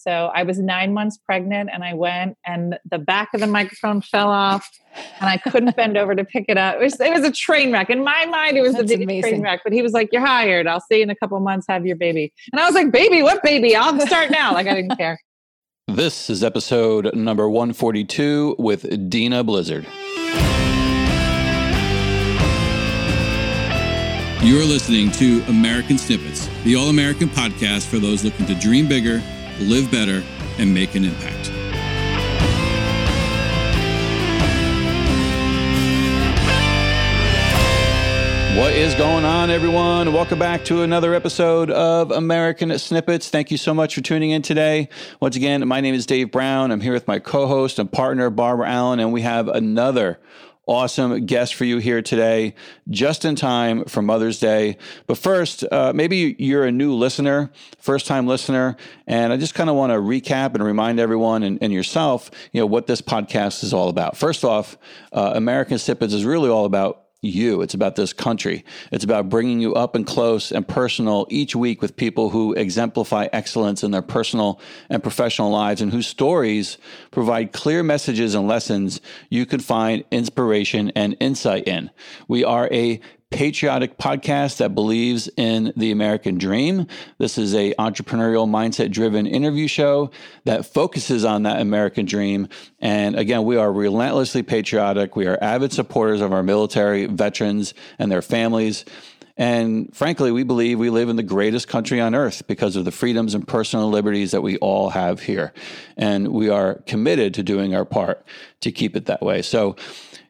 So I was nine months pregnant and I went and the back of the microphone fell off and I couldn't bend over to pick it up. It was, it was a train wreck. In my mind, it was That's a big train wreck. But he was like, You're hired. I'll see you in a couple months, have your baby. And I was like, Baby, what baby? I'll start now. Like I didn't care. This is episode number 142 with Dena Blizzard. You're listening to American Snippets, the all American podcast for those looking to dream bigger, live better, and make an impact. What is going on, everyone? Welcome back to another episode of American Snippets. Thank you so much for tuning in today. Once again, my name is Dave Brown. I'm here with my co host and partner, Barbara Allen, and we have another awesome guest for you here today, just in time for Mother's Day. But first, uh, maybe you're a new listener, first time listener, and I just kind of want to recap and remind everyone and, and, yourself, you know, what this podcast is all about. First off, uh, American Snippets is really all about you. It's about this country. It's about bringing you up and close and personal each week with people who exemplify excellence in their personal and professional lives and whose stories provide clear messages and lessons you can find inspiration and insight in. We are a patriotic podcast that believes in the American dream. This is a entrepreneurial mindset driven interview show that focuses on that American dream. And again, we are relentlessly patriotic. We are avid supporters of our military, veterans, and their families. And frankly, we believe we live in the greatest country on earth because of the freedoms and personal liberties that we all have here. And we are committed to doing our part to keep it that way. So,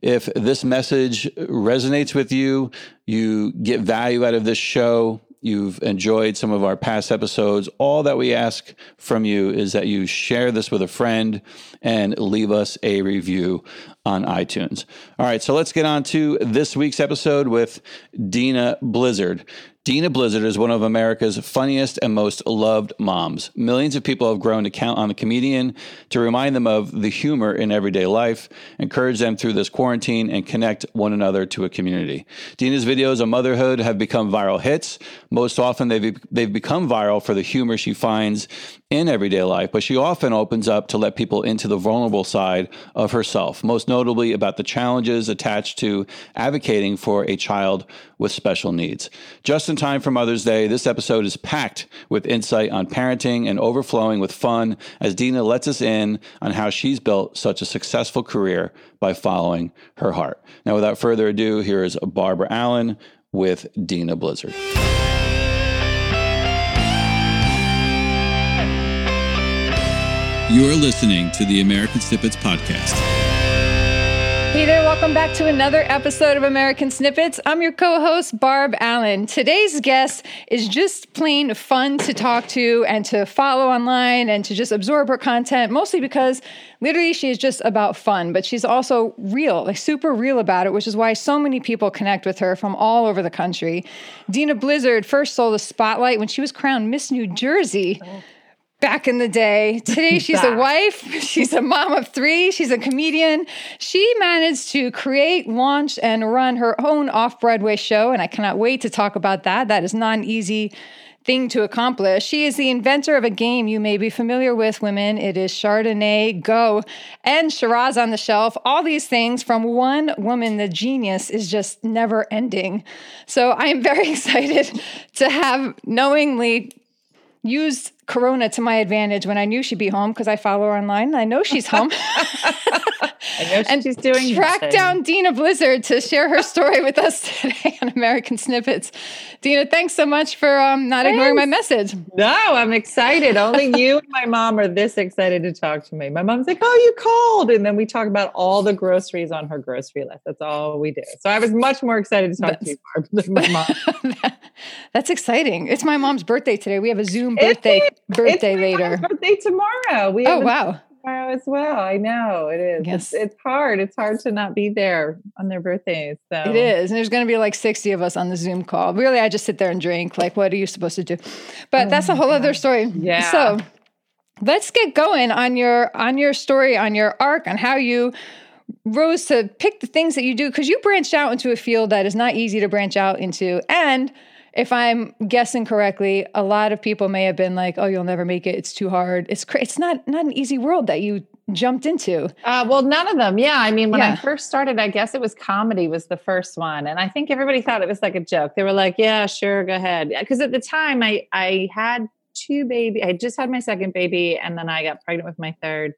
if this message resonates with you, you get value out of this show, you've enjoyed some of our past episodes, all that we ask from you is that you share this with a friend and leave us a review on iTunes. All right, so let's get on to this week's episode with Dena Blizzard. Dena Blizzard is one of America's funniest and most loved moms. Millions of people have grown to count on the comedian to remind them of the humor in everyday life, encourage them through this quarantine, and connect one another to a community. Dena's videos on motherhood have become viral hits. Most often, they've, they've become viral for the humor she finds in everyday life, but she often opens up to let people into the vulnerable side of herself, most notably about the challenges attached to advocating for a child with special needs. Just in time for Mother's Day, this episode is packed with insight on parenting and overflowing with fun as Dena lets us in on how she's built such a successful career by following her heart. Now, without further ado, here is Barbara Allen with Dena Blizzard. You're listening to the American Snippets Podcast. Hey there, welcome back to another episode of American Snippets. I'm your co host, Barb Allen. Today's guest is just plain fun to talk to and to follow online and to just absorb her content, mostly because literally she is just about fun, but she's also real, like super real about it, which is why so many people connect with her from all over the country. Dena Blizzard first sold the spotlight when she was crowned Miss New Jersey. Oh back in the day. Today, she's a wife, she's a mom of three, she's a comedian. She managed to create, launch, and run her own off Broadway show, and I cannot wait to talk about that. That is not an easy thing to accomplish. She is the inventor of a game you may be familiar with, women. It is Chardonnay, Go, and Shiraz on the shelf. All these things from one woman. The genius is just never ending. So I am very excited to have knowingly used Corona to my advantage when I knew she'd be home because I follow her online. I know she's home. I know and she's doing. Track down Dena Blizzard to share her story with us today on American Snippets. Dena, thanks so much for um, not thanks. ignoring my message. No, I'm excited. Only you and my mom are this excited to talk to me. My mom's like, "Oh, you called," and then we talk about all the groceries on her grocery list. That's all we do. So I was much more excited to talk that's, to you, Barb, than my mom. that's exciting. It's my mom's birthday today. We have a Zoom birthday birthday later. birthday tomorrow. We oh wow tomorrow as well. I know it is. Yes. It's, it's, hard. It's hard to not be there on their birthdays. So it is. And there's going to be like 60 of us on the Zoom call. Really, I just sit there and drink. Like, what are you supposed to do? But oh that's a oh, whole God. other story. Yeah. So let's get going on your on your story, on your arc, on how you rose to pick the things that you do because you branched out into a field that is not easy to branch out into and if I'm guessing correctly, a lot of people may have been like, "Oh, you'll never make it. It's too hard. It's cra- it's not not an easy world that you jumped into." Uh, well, none of them. Yeah, I mean, when yeah. I first started, I guess it was comedy was the first one, and I think everybody thought it was like a joke. They were like, "Yeah, sure, go ahead," because at the time, I I had two baby. I just had my second baby, and then I got pregnant with my third.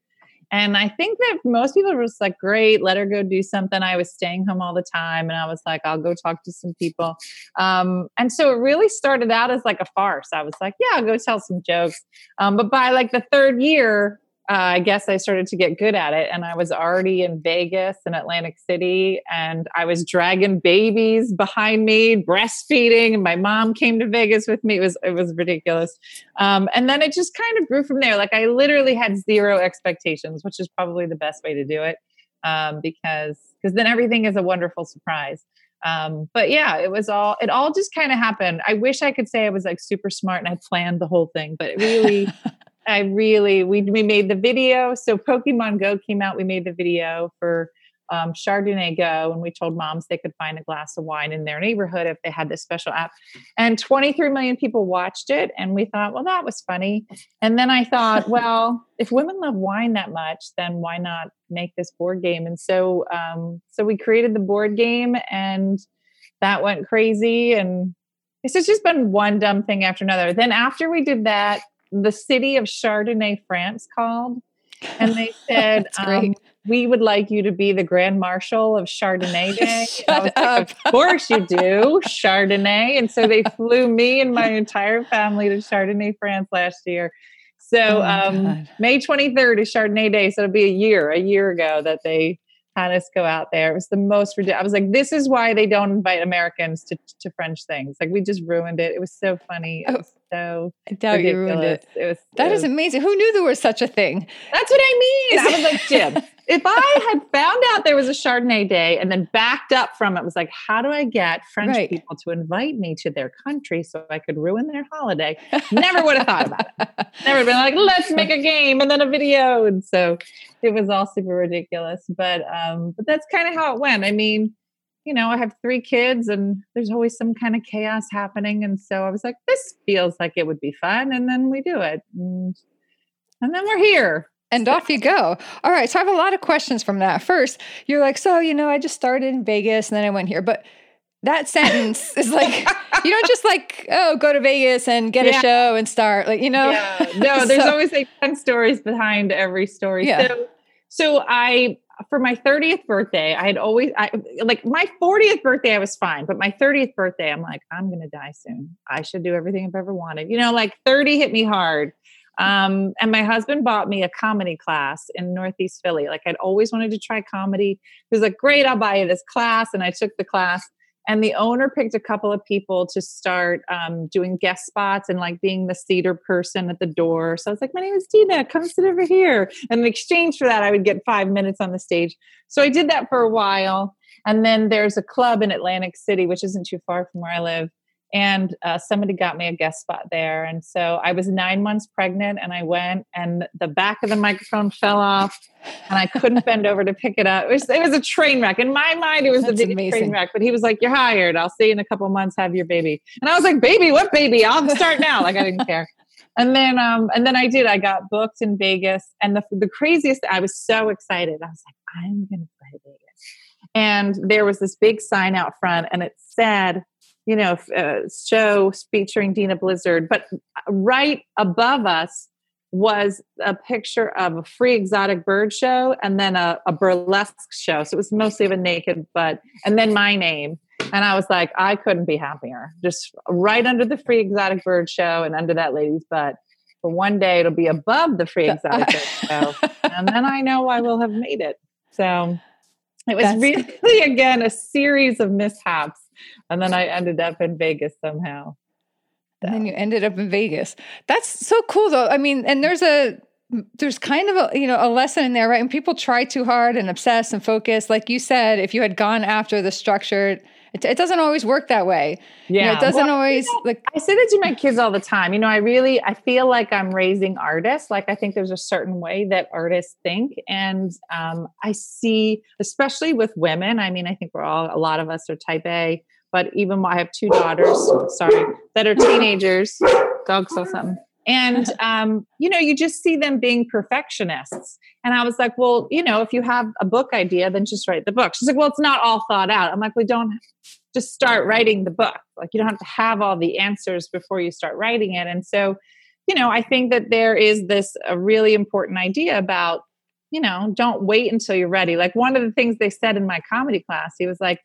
And I think that most people were just like, great, let her go do something. I was staying home all the time and I was like, I'll go talk to some people. Um, and so it really started out as like a farce. I was like, yeah, I'll go tell some jokes. Um, but by like the third year, I guess I started to get good at it. And I was already in Vegas and Atlantic City, and I was dragging babies behind me, breastfeeding. And my mom came to Vegas with me. It was it was ridiculous. Um, and then it just kind of grew from there. Like I literally had zero expectations, which is probably the best way to do it, um, because because then everything is a wonderful surprise. Um, but yeah, it was all it all just kind of happened. I wish I could say I was like super smart and I planned the whole thing, but it really I really we we made the video. So Pokemon Go came out. We made the video for um, Chardonnay Go, and we told moms they could find a glass of wine in their neighborhood if they had this special app. And 23 million people watched it, and we thought, well, that was funny. And then I thought, well, if women love wine that much, then why not make this board game? And so, um, so we created the board game, and that went crazy. And it's just been one dumb thing after another. Then after we did that, the city of Chardonnay, France called, and they said, um, "We would like you to be the Grand Marshal of Chardonnay Day." Shut up! Like, of course you do, Chardonnay. And so they flew me and my entire family to Chardonnay, France last year. So oh um, May 23rd is Chardonnay Day, so it'll be a year, a year ago that they had us go out there. It was the most ridiculous. I was like, this is why they don't invite Americans to, to French things. Like we just ruined it. It was so funny. It oh, was so I doubt ridiculous. you ruined it. It was that it is was, amazing. Who knew there was such a thing? That's what I mean. I was like, Jim, if I had found out there was a Chardonnay day and then backed up from it, was like, how do I get French right. people to invite me to their country so I could ruin their holiday? Never would have thought about it. Never been like, let's make a game and then a video. And so it was all super ridiculous. But um, but that's kind of how it went. I mean, you know, I have three kids and there's always some kind of chaos happening. And so I was like, this feels like it would be fun. And then we do it. And, and then we're here. And off you go. All right. So I have a lot of questions from that. First, you're like, so, you know, I just started in Vegas and then I went here. But that sentence is like, you don't just like, oh, go to Vegas and get yeah. a show and start. Like, you know? Yeah. No, there's so, always like 10 stories behind every story. Yeah. So, so I for my 30th birthday, I had always I like my 40th birthday, I was fine, but my 30th birthday, I'm like, I'm gonna die soon. I should do everything I've ever wanted. You know, like 30 hit me hard. Um, and my husband bought me a comedy class in Northeast Philly. Like I'd always wanted to try comedy. He was like, Great, I'll buy you this class. And I took the class and the owner picked a couple of people to start um, doing guest spots and like being the theater person at the door. So I was like, my name is Dena, come sit over here. And in exchange for that, I would get five minutes on the stage. So I did that for a while. And then there's a club in Atlantic City, which isn't too far from where I live and uh, somebody got me a guest spot there. And so i was nine months pregnant and i went and the back of the microphone fell off and i couldn't bend over to pick it up. It was, it was a train wreck. In my mind it was That's a big train wreck but he was like you're hired. I'll see you in a couple months. Have your baby. And i was like baby? What baby? I'll start now. Like i didn't care. And then um and then i did. I got booked in vegas and the, the craziest i was so excited. I was like i'm gonna play vegas. And there was this big sign out front and it said you know, uh, show featuring Dena Blizzard. But right above us was a picture of a free exotic bird show and then a, a burlesque show. So it was mostly of a naked butt, and then my name. And I was like, I couldn't be happier. Just right under the free exotic bird show and under that lady's butt. But one day it'll be above the free exotic bird show. And then I know I will have made it. So it was That's... really, again, a series of mishaps and then I ended up in Vegas somehow. And then you ended up in Vegas. That's so cool though. I mean, and there's a there's kind of a you know a lesson in there, right? And people try too hard and obsess and focus. Like you said, if you had gone after the structured it, it doesn't always work that way. Yeah. You know, it doesn't well, always you know, like I say that to my kids all the time. You know, I really I feel like I'm raising artists. Like I think there's a certain way that artists think. And um, I see, especially with women, I mean, I think we're all a lot of us are type A but even I have two daughters, sorry, that are teenagers. Dog saw something. And, um, you know, you just see them being perfectionists. And I was like, well, you know, if you have a book idea, then just write the book. She's like, well, it's not all thought out. I'm like, we don't just start writing the book. Like, you don't have to have all the answers before you start writing it. And so, you know, I think that there is this a really important idea about, you know, don't wait until you're ready. Like one of the things they said in my comedy class, he was like,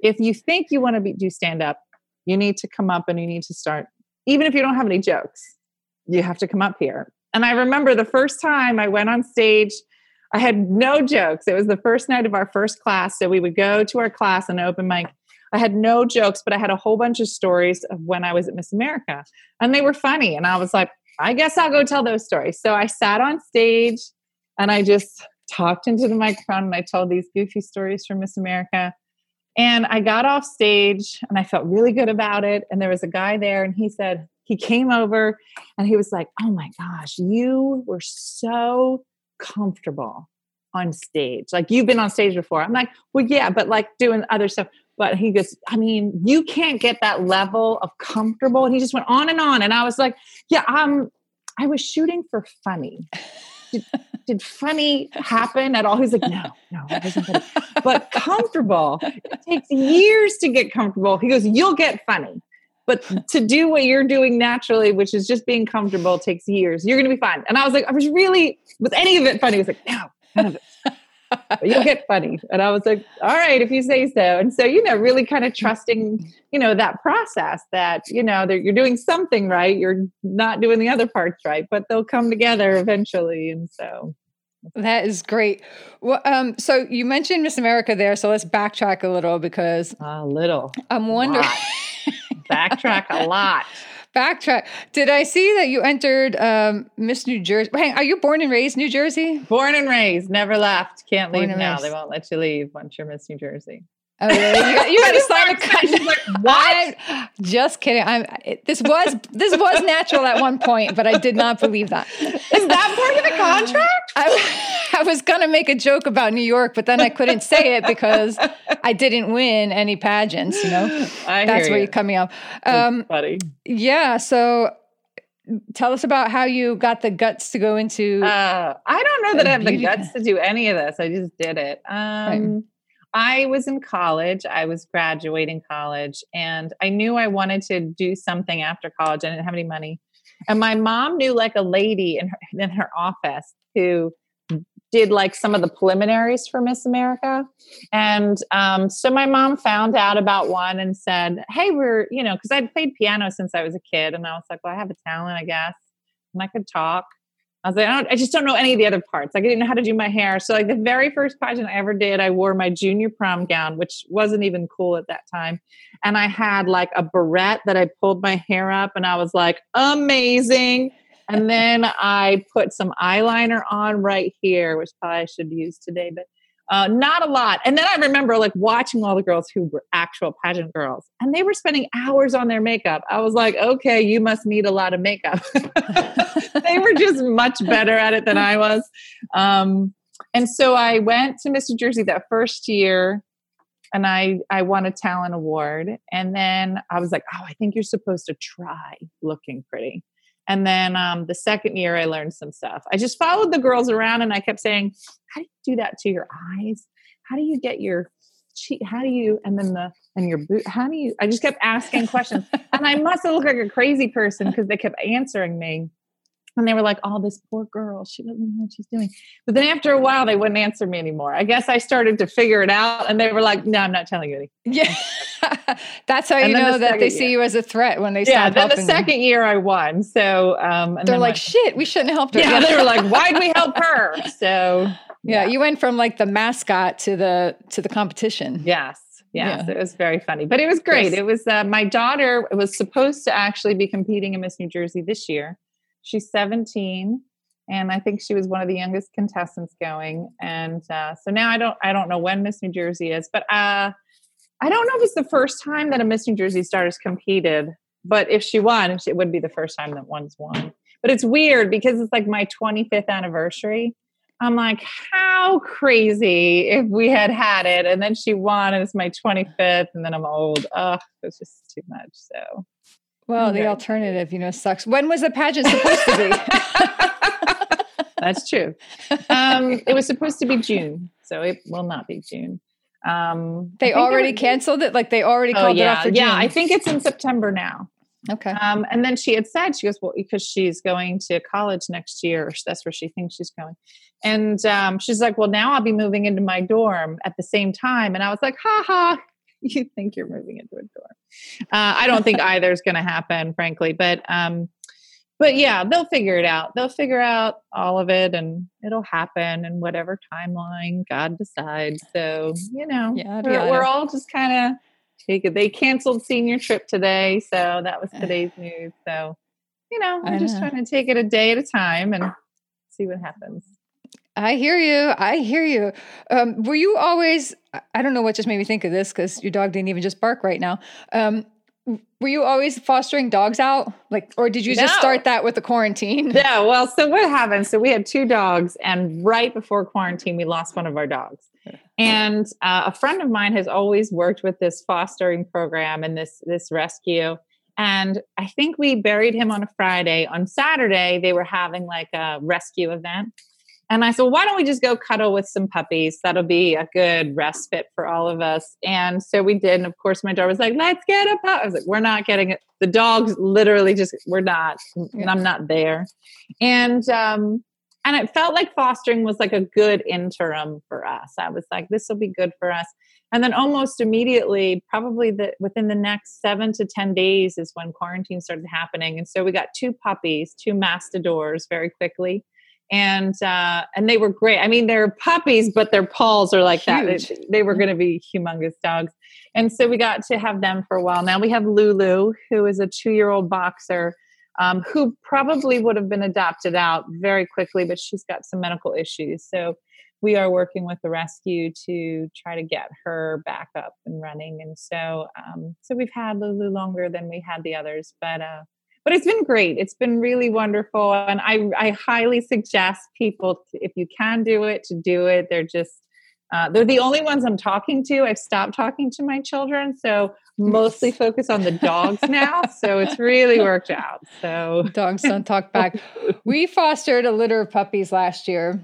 if you think you want to be, do stand up, you need to come up and you need to start, even if you don't have any jokes, you have to come up here. And I remember the first time I went on stage, I had no jokes. It was the first night of our first class. So we would go to our class and open mic. I had no jokes, but I had a whole bunch of stories of when I was at Miss America. And they were funny. And I was like, I guess I'll go tell those stories. So I sat on stage and I just talked into the microphone and I told these goofy stories from Miss America. And I got off stage and I felt really good about it. And there was a guy there and he said, he came over and he was like, Oh my gosh, you were so comfortable on stage. Like you've been on stage before. I'm like, Well, yeah, but like doing other stuff. But he goes, I mean, you can't get that level of comfortable. And he just went on and on. And I was like, Yeah, um, I was shooting for funny. Did, did funny happen at all? He's like, no, no, it wasn't funny. But comfortable, it takes years to get comfortable. He goes, you'll get funny. But to do what you're doing naturally, which is just being comfortable, takes years. You're going to be fine. And I was like, I was really, was any of it funny? He was like, no, none of it. you'll get funny. And I was like, all right, if you say so. And so, you know, really kind of trusting, you know, that process that, you know, you're doing something right. You're not doing the other parts right, but they'll come together eventually. And so. That is great. Well, um, so you mentioned Miss America there, so let's backtrack a little because a little. I'm wondering. backtrack a lot backtrack. Did I see that you entered um, Miss New Jersey? Hang, are you born and raised New Jersey? Born and raised, never left. Can't born leave now. Raised. They won't let you leave once you're Miss New Jersey. Oh, really? You got, you got to sign a contract. Like, what? I'm, just kidding. I'm. This was this was natural at one point, but I did not believe that. Is that part of the contract? I, I was gonna make a joke about New York, but then I couldn't say it because I didn't win any pageants. You know, I that's where you. are coming up. Um, funny. Yeah. So tell us about how you got the guts to go into uh, i don't know that i have the guts to do any of this i just did it um, right. I was in college. I was graduating college, and I knew I wanted to do something after college. I didn't have any money, and my mom knew like a lady in her in her office who did like some of the preliminaries for Miss America, and um, so my mom found out about one and said, "Hey, we're you know because I'd played piano since I was a kid, and I was like, well, I have a talent, I guess, and I could talk." I was like, I, I, just don't know any of the other parts. Like, I didn't know how to do my hair. So, like, the very first pageant I ever did, I wore my junior prom gown, which wasn't even cool at that time. And I had like a barrette that I pulled my hair up, and I was like, amazing. And then I put some eyeliner on right here, which probably I should use today, but uh, not a lot. And then I remember like watching all the girls who were actual pageant girls and they were spending hours on their makeup. I was like, okay, you must need a lot of makeup. they were just much better at it than I was. Um, and so I went to Mr. Jersey that first year and I, I won a talent award. And then I was like, oh, I think you're supposed to try looking pretty. And then um, the second year, I learned some stuff. I just followed the girls around and I kept saying, How do you do that to your eyes? How do you get your cheek? How do you, and then the, and your boot, how do you, I just kept asking questions. and I must have looked like a crazy person because they kept answering me. And they were like, oh, this poor girl, she doesn't know what she's doing. But then after a while, they wouldn't answer me anymore. I guess I started to figure it out and they were like, no, I'm not telling you anything. Yeah. That's how you know the that they see you as a threat when they Yeah, then the second year I won. So um, they're like, shit, we shouldn't have helped her. Yeah, they were like, why'd we help her? So yeah. yeah, you went from like the mascot to the to the competition. Yes. Yes, yeah. it was very funny, but it was great. Yes. It was uh, my daughter was supposed to actually be competing in Miss New Jersey this year, She's 17 and I think she was one of the youngest contestants going. And uh, so now I don't I don't know when Miss New Jersey is, but uh, I don't know if it's the first time that a Miss New Jersey star has competed. But if she won, it would be the first time that one's won. But it's weird because it's like my 25th anniversary. I'm like, how crazy if we had had it and then she won and it's my 25th and then I'm old. Oh, it's just too much. So, well, the alternative, you know, sucks. When was the pageant supposed to be? That's true. Um, it was supposed to be June, so it will not be June. Um, they already canceled it. Like they already oh, called yeah. it off for June. Yeah, I think it's in September now. Okay. Um, and then she had said, she goes, well, because she's going to college next year. That's where she thinks she's going. And um, she's like, well, now I'll be moving into my dorm at the same time. And I was like, ha ha, you think you're moving into a dorm. Uh, I don't think either is going to happen, frankly. But um, but yeah, they'll figure it out. They'll figure out all of it and it'll happen in whatever timeline God decides. So, you know, yeah, we're, we're all just kind of take it. They canceled senior trip today. So that was today's news. So, you know, we're just trying to take it a day at a time and see what happens. I hear you. I hear you. Um, were you always, I don't know what just made me think of this because your dog didn't even just bark right now. Um, were you always fostering dogs out? Like or did you no. just start that with the quarantine? Yeah well so what happened? So we had two dogs and right before quarantine we lost one of our dogs. And uh, a friend of mine has always worked with this fostering program and this this rescue. And i think we buried him on a friday. On saturday they were having like a rescue event and I said, well, why don't we just go cuddle with some puppies? That'll be a good respite for all of us. And so we did. And of course, my daughter was like, let's get a pup. I was like, we're not getting it. The dogs literally just, we're not, yeah. I'm not there. And, um, and it felt like fostering was like a good interim for us. I was like, this will be good for us. And then almost immediately, probably the, within the next seven to 10 days is when quarantine started happening. And so we got two puppies, two mastadors very quickly and uh, and they were great. I mean, they're puppies, but their paws are like Huge. that. They, they were going to be humongous dogs, and so we got to have them for a while. Now we have Lulu, who is a two-year-old boxer. Um, who probably would have been adopted out very quickly, but she's got some medical issues. So we are working with the rescue to try to get her back up and running. And so, um, so we've had Lulu longer than we had the others, but uh, but it's been great. It's been really wonderful. And I, I highly suggest people, to, if you can do it, to do it. They're just, uh, they're the only ones I'm talking to. I've stopped talking to my children. So mostly focus on the dogs now. So it's really worked out. So dogs don't talk back. we fostered a litter of puppies last year,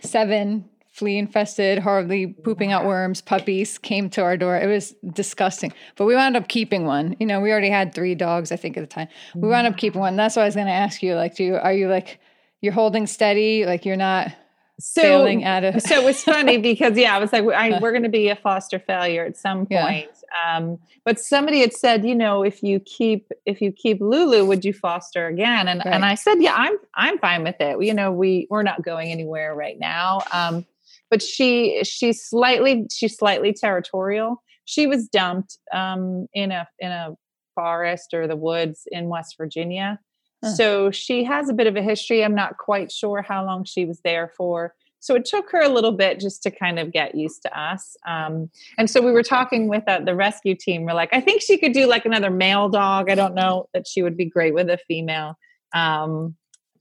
seven flea infested, horribly pooping out worms, puppies came to our door. It was disgusting. But we wound up keeping one. You know, we already had three dogs, I think, at the time. We wound up keeping one. That's why I was going to ask you. Like, do you, are you like you're holding steady? Like you're not so, failing at it. so it was funny because yeah, I was like, I, we're going to be a foster failure at some point. Yeah. Um, but somebody had said, you know, if you keep if you keep Lulu, would you foster again? And right. and I said, yeah, I'm I'm fine with it. You know, we we're not going anywhere right now. Um, but she she's slightly she's slightly territorial. She was dumped um, in a in a forest or the woods in West Virginia. Huh. So she has a bit of a history. I'm not quite sure how long she was there for. So it took her a little bit just to kind of get used to us. Um, and so we were talking with uh, the rescue team. We're like, I think she could do like another male dog. I don't know that she would be great with a female. Um,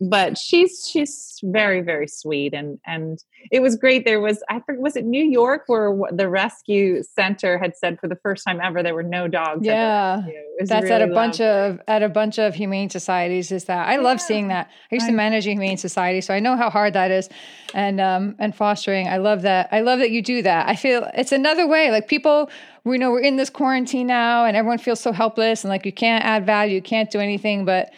but she's she's very very sweet and and it was great. There was i think was it new york where the rescue center had said for the first time ever there were no dogs yeah. that's really at a lovely. bunch of at a bunch of humane societies is that. I yeah. love seeing that. I used to manage a humane society so i know how hard that is and um and fostering. I love that. I love that you do that. I feel it's another way like people we know we're in this quarantine now and everyone feels so helpless and like you can't add value you can't do anything but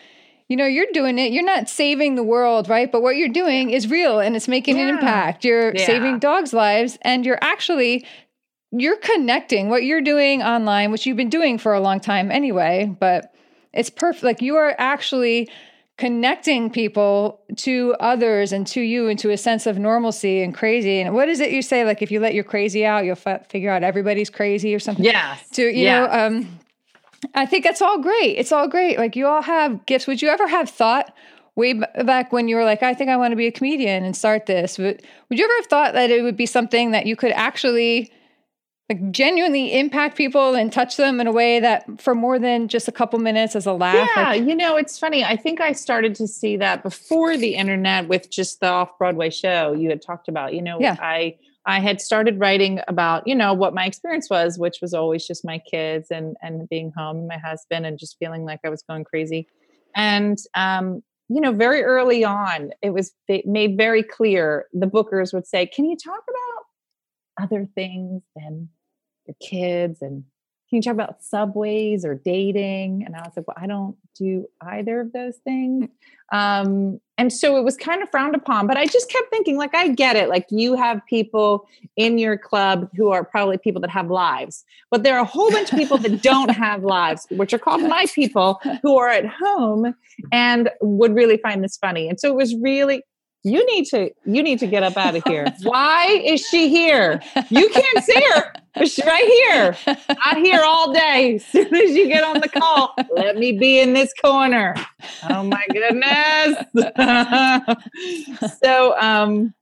you know, you're doing it. You're not saving the world, right? But what you're doing is real and it's making yeah. an impact. You're yeah. saving dogs' lives and you're actually you're connecting what you're doing online, which you've been doing for a long time anyway, but it's perfect. Like you are actually connecting people to others and to you into a sense of normalcy and crazy. And what is it you say? Like if you let your crazy out, you'll f- figure out everybody's crazy or something. Yeah. To you yeah. know, um, I think that's all great. It's all great. Like you all have gifts. Would you ever have thought way back when you were like, I think I want to be a comedian and start this? Would, would you ever have thought that it would be something that you could actually like genuinely impact people and touch them in a way that for more than just a couple minutes as a laugh. Yeah, like, you know, it's funny. I think I started to see that before the internet with just the off Broadway show you had talked about. You know, yeah. I I had started writing about, you know, what my experience was, which was always just my kids and and being home, my husband, and just feeling like I was going crazy. And um, you know, very early on, it was made very clear. The bookers would say, "Can you talk about other things than your kids and you talk about subways or dating? And I was like, well, I don't do either of those things. Um, and so it was kind of frowned upon, but I just kept thinking, like, I get it. Like, you have people in your club who are probably people that have lives, but there are a whole bunch of people that don't have lives, which are called my people, who are at home and would really find this funny. And so it was really, you need to you need to get up out of here. Why is she here? You can't see her. She's right here. Not here all day. As soon as you get on the call, let me be in this corner. Oh my goodness. so um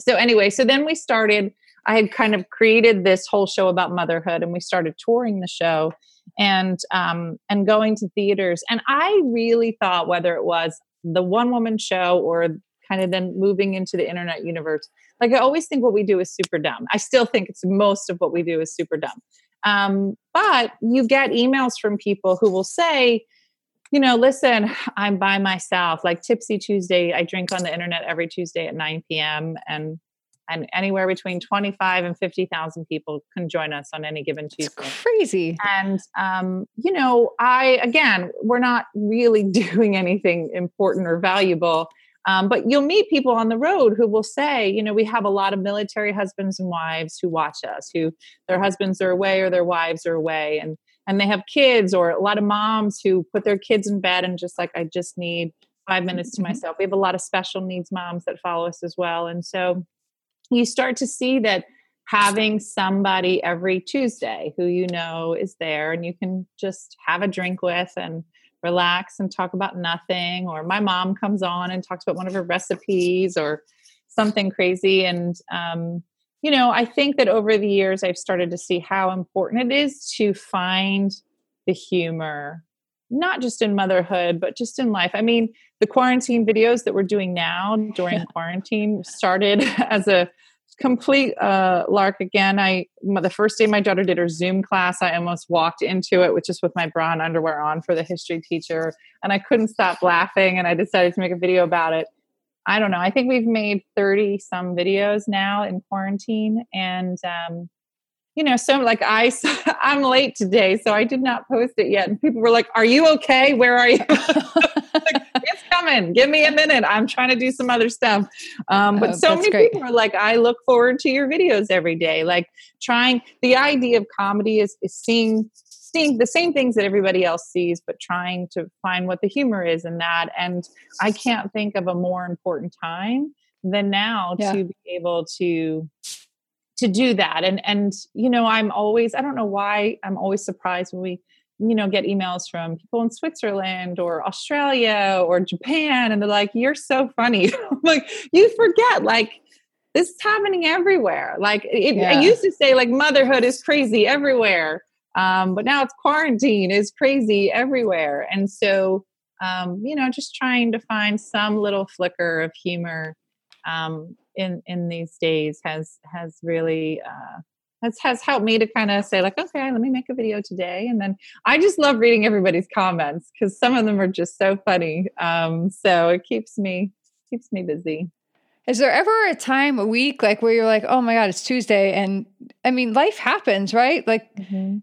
so anyway, so then we started I had kind of created this whole show about motherhood and we started touring the show and um and going to theaters and I really thought whether it was the one woman show or kind of then moving into the internet universe. Like I always think what we do is super dumb. I still think it's most of what we do is super dumb. Um, but you get emails from people who will say, you know, listen, I'm by myself. Like Tipsy Tuesday, I drink on the internet every Tuesday at 9 p.m. and and anywhere between 25 and 50,000 people can join us on any given Tuesday. It's crazy. And, um, you know, I, again, we're not really doing anything important or valuable. Um, but you'll meet people on the road who will say, you know, we have a lot of military husbands and wives who watch us, who their husbands are away or their wives are away, and and they have kids, or a lot of moms who put their kids in bed and just like, I just need five minutes to mm-hmm. myself. We have a lot of special needs moms that follow us as well, and so you start to see that having somebody every Tuesday who you know is there and you can just have a drink with and relax and talk about nothing or my mom comes on and talks about one of her recipes or something crazy. And um, you know i think that over the years i've started to see how important it is to find the humor not just in motherhood but just in life. I mean the quarantine videos that we're doing now during quarantine started as a complete uh, lark again. I the first day my daughter did her Zoom class, I almost walked into it, which is with my bra and underwear on for the history teacher, and I couldn't stop laughing, and I decided to make a video about it. I don't know. I think we've made thirty some videos now in quarantine, and um, you know, so like I, I'm late today, so I did not post it yet. And people were like, "Are you okay? Where are you?" like, it's coming. Give me a minute. I'm trying to do some other stuff. Um, but oh, so many great. people are like, "I look forward to your videos every day." Like trying. The idea of comedy is is seeing seeing the same things that everybody else sees, but trying to find what the humor is in that. And I can't think of a more important time than now yeah. to be able to to do that. And and you know i'm always i don't know why i'm always surprised when we you know get emails from people in switzerland or australia or japan and they're like you're so funny. Like you forget like this is happening everywhere. Like it, yeah. i used to say like motherhood is crazy everywhere um, but now it's quarantine is crazy everywhere. And so um, you know just trying to find some little flicker of humor um, in in these days has has really uh, has has helped me to kind of say like okay let me make a video today and then i just love reading everybody's comments because some of them are just so funny um, so it keeps me keeps me busy is there ever a time a week like where you're like oh my god it's tuesday and i mean life happens right like mm-hmm.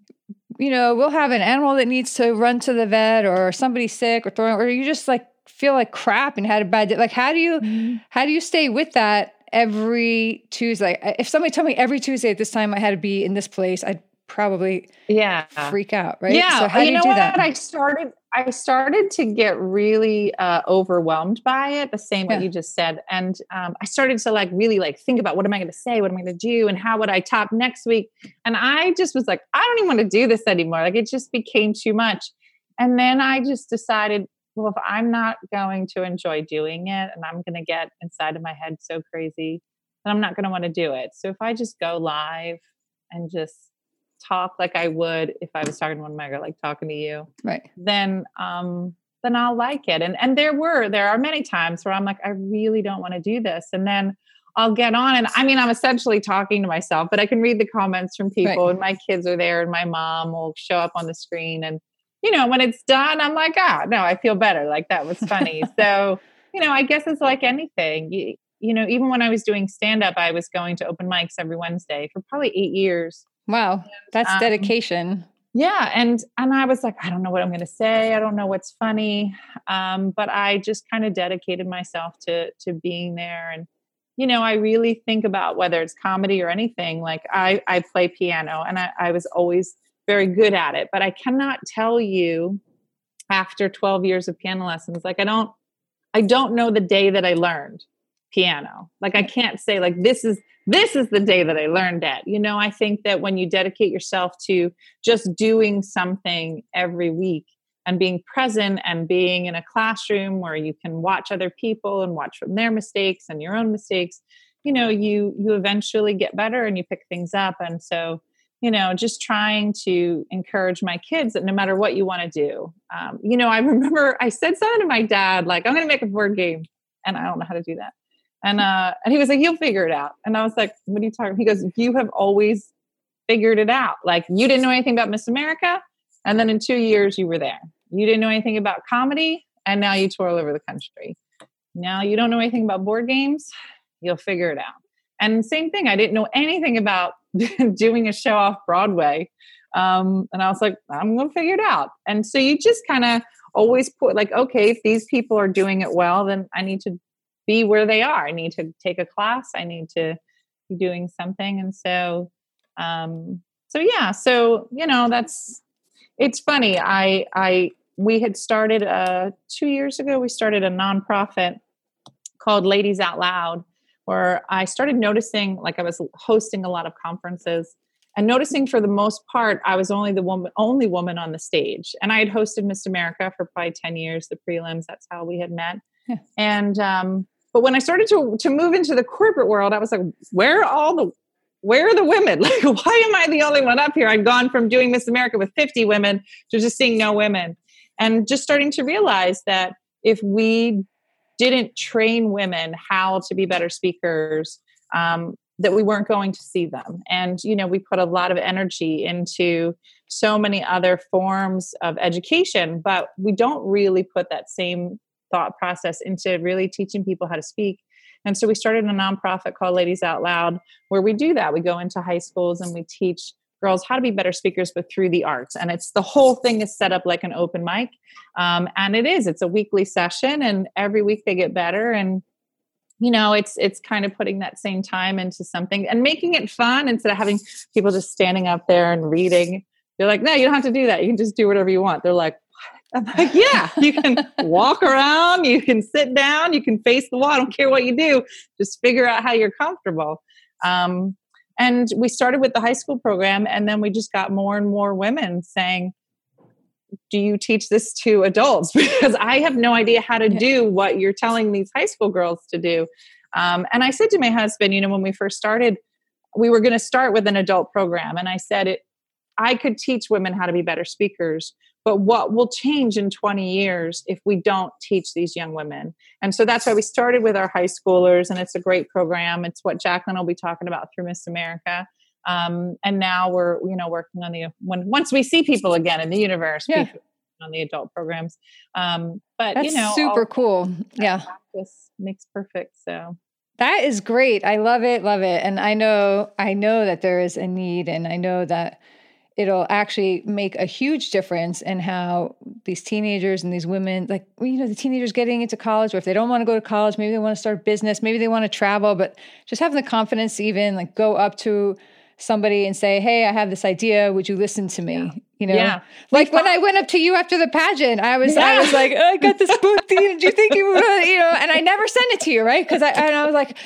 you know we'll have an animal that needs to run to the vet or somebody's sick or throwing or you just like feel like crap and had a bad day like how do you mm-hmm. how do you stay with that every Tuesday. If somebody told me every Tuesday at this time I had to be in this place, I'd probably yeah freak out, right? Yeah. So how you do you know do what? That? I started I started to get really uh, overwhelmed by it, the same yeah. what you just said, and um, I started to like really like think about what am I going to say, what am I going to do, and how would I top next week. And I just was like, I don't even want to do this anymore. Like it just became too much. And then I just decided well, if I'm not going to enjoy doing it and I'm going to get inside of my head so crazy, then I'm not going to want to do it. So if I just go live and just talk like I would if I was talking to one of my like talking to you, right? Then, um, then I'll like it. And and there were there are many times where I'm like, I really don't want to do this, and then I'll get on. And I mean, I'm essentially talking to myself, but I can read the comments from people, right. and my kids are there, and my mom will show up on the screen, and you know, when it's done, I'm like, ah, no, I feel better. Like that was funny. so, you know, I guess it's like anything. You, you know, even when I was doing stand up, I was going to open mics every Wednesday for probably eight years. Wow, that's um, dedication. Yeah, and and I was like, I don't know what I'm going to say. I don't know what's funny, um, but I just kind of dedicated myself to to being there. And you know, I really think about whether it's comedy or anything. Like I I play piano, and I, I was always very good at it, but I cannot tell you after 12 years of piano lessons. Like I don't I don't know the day that I learned piano. Like I can't say like this is this is the day that I learned it. You know, I think that when you dedicate yourself to just doing something every week and being present and being in a classroom where you can watch other people and watch from their mistakes and your own mistakes, you know, you you eventually get better and you pick things up. And so, you know, just trying to encourage my kids that no matter what you want to do, um, you know, I remember I said something to my dad, like, I'm going to make a board game. And I don't know how to do that. And uh, and he was like, "You'll figure it out." And I was like, "What are you talking?" He goes, "You have always figured it out. Like you didn't know anything about Miss America, and then in two years you were there. You didn't know anything about comedy, and now you tour all over the country. Now you don't know anything about board games. You'll figure it out." And same thing, I didn't know anything about doing a show off Broadway, um, and I was like, "I'm going to figure it out." And so you just kind of always put like, okay, if these people are doing it well, then I need to be where they are. I need to take a class. I need to be doing something. And so, um, so yeah, so, you know, that's, it's funny. I, I, we had started, uh, two years ago, we started a nonprofit called Ladies Out Loud, where I started noticing, like I was hosting a lot of conferences and noticing for the most part i was only the woman only woman on the stage and i had hosted miss america for probably 10 years the prelims that's how we had met yeah. and um, but when I started to to move into the corporate world, I was like, where are all the where are the women? Like, why am I the only one up here? I'd gone from doing Miss America with 50 women to just seeing no women. And just starting to realize that if we didn't train women how to be better speakers, um, that we weren't going to see them. And, you know, we put a lot of energy into so many other forms of education, but we don't really put that same thought process into really teaching people how to speak. And so we started a nonprofit called Ladies Out Loud, where we do that. We go into high schools and we teach girls how to be better speakers, but through the arts. And it's the whole thing is set up like an open mic. Um, and it is, it's a weekly session, and every week they get better. And you know it's it's kind of putting that same time into something and making it fun instead of having people just standing up there and reading you're like no you don't have to do that you can just do whatever you want they're like I'm like, yeah, you can walk around, you can sit down, you can face the wall. I don't care what you do. Just figure out how you're comfortable. Um, and we started with the high school program, and then we just got more and more women saying, Do you teach this to adults? Because I have no idea how to do what you're telling these high school girls to do. Um, and I said to my husband, you know, when we first started, we were going to start with an adult program. And I said, it, I could teach women how to be better speakers, but what will change in 20 years if we don't teach these young women? And so that's why we started with our high schoolers and it's a great program. It's what jacqueline will be talking about through miss america. Um, and now we're you know working on the when once we see people again in the universe yeah. on the adult programs. Um, but that's you know super cool. yeah. practice makes perfect so. That is great. I love it love it. And i know i know that there is a need and i know that it'll actually make a huge difference in how these teenagers and these women like you know the teenagers getting into college or if they don't want to go to college maybe they want to start a business maybe they want to travel but just having the confidence to even like go up to somebody and say hey i have this idea would you listen to me yeah. You know yeah. like when i went up to you after the pageant i was yeah. i was like oh, i got this book did you think you would you know and i never sent it to you right because i and i was like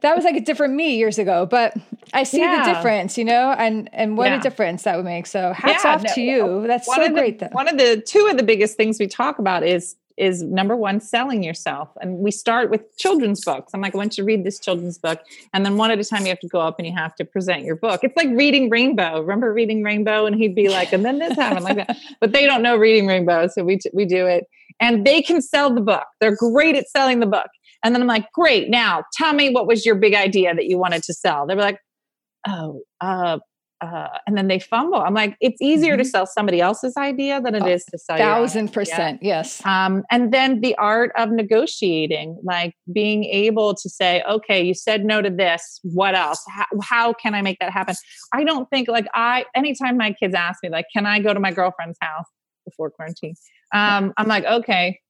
that was like a different me years ago but I see yeah. the difference, you know, and and what a difference that would make. So hats off no, to you. That's so the, great. Though. One of the two of the biggest things we talk about is is number one selling yourself. And we start with children's books. I'm like i want you to read this children's book? And then one at a time you have to go up and you have to present your book. It's like reading rainbow. Remember reading rainbow? And he'd be like and then this happened like that. But they don't know reading rainbow so we, we do it. And they can sell the book. They're great at selling the book. And then i'm like great. Now tell me what was your big idea that you wanted to sell? They were like oh uh, uh, and then they fumble. I'm like, it's easier mm-hmm. to sell somebody else's idea than it oh, is to sell thousand percent, yes. Um, and then the art of negotiating, like being able to say, okay, you said no to this. What else? How, how can I make that happen? I don't think like I. Anytime my kids ask me, like, can I go to my girlfriend's house before quarantine? Um, I'm like, okay,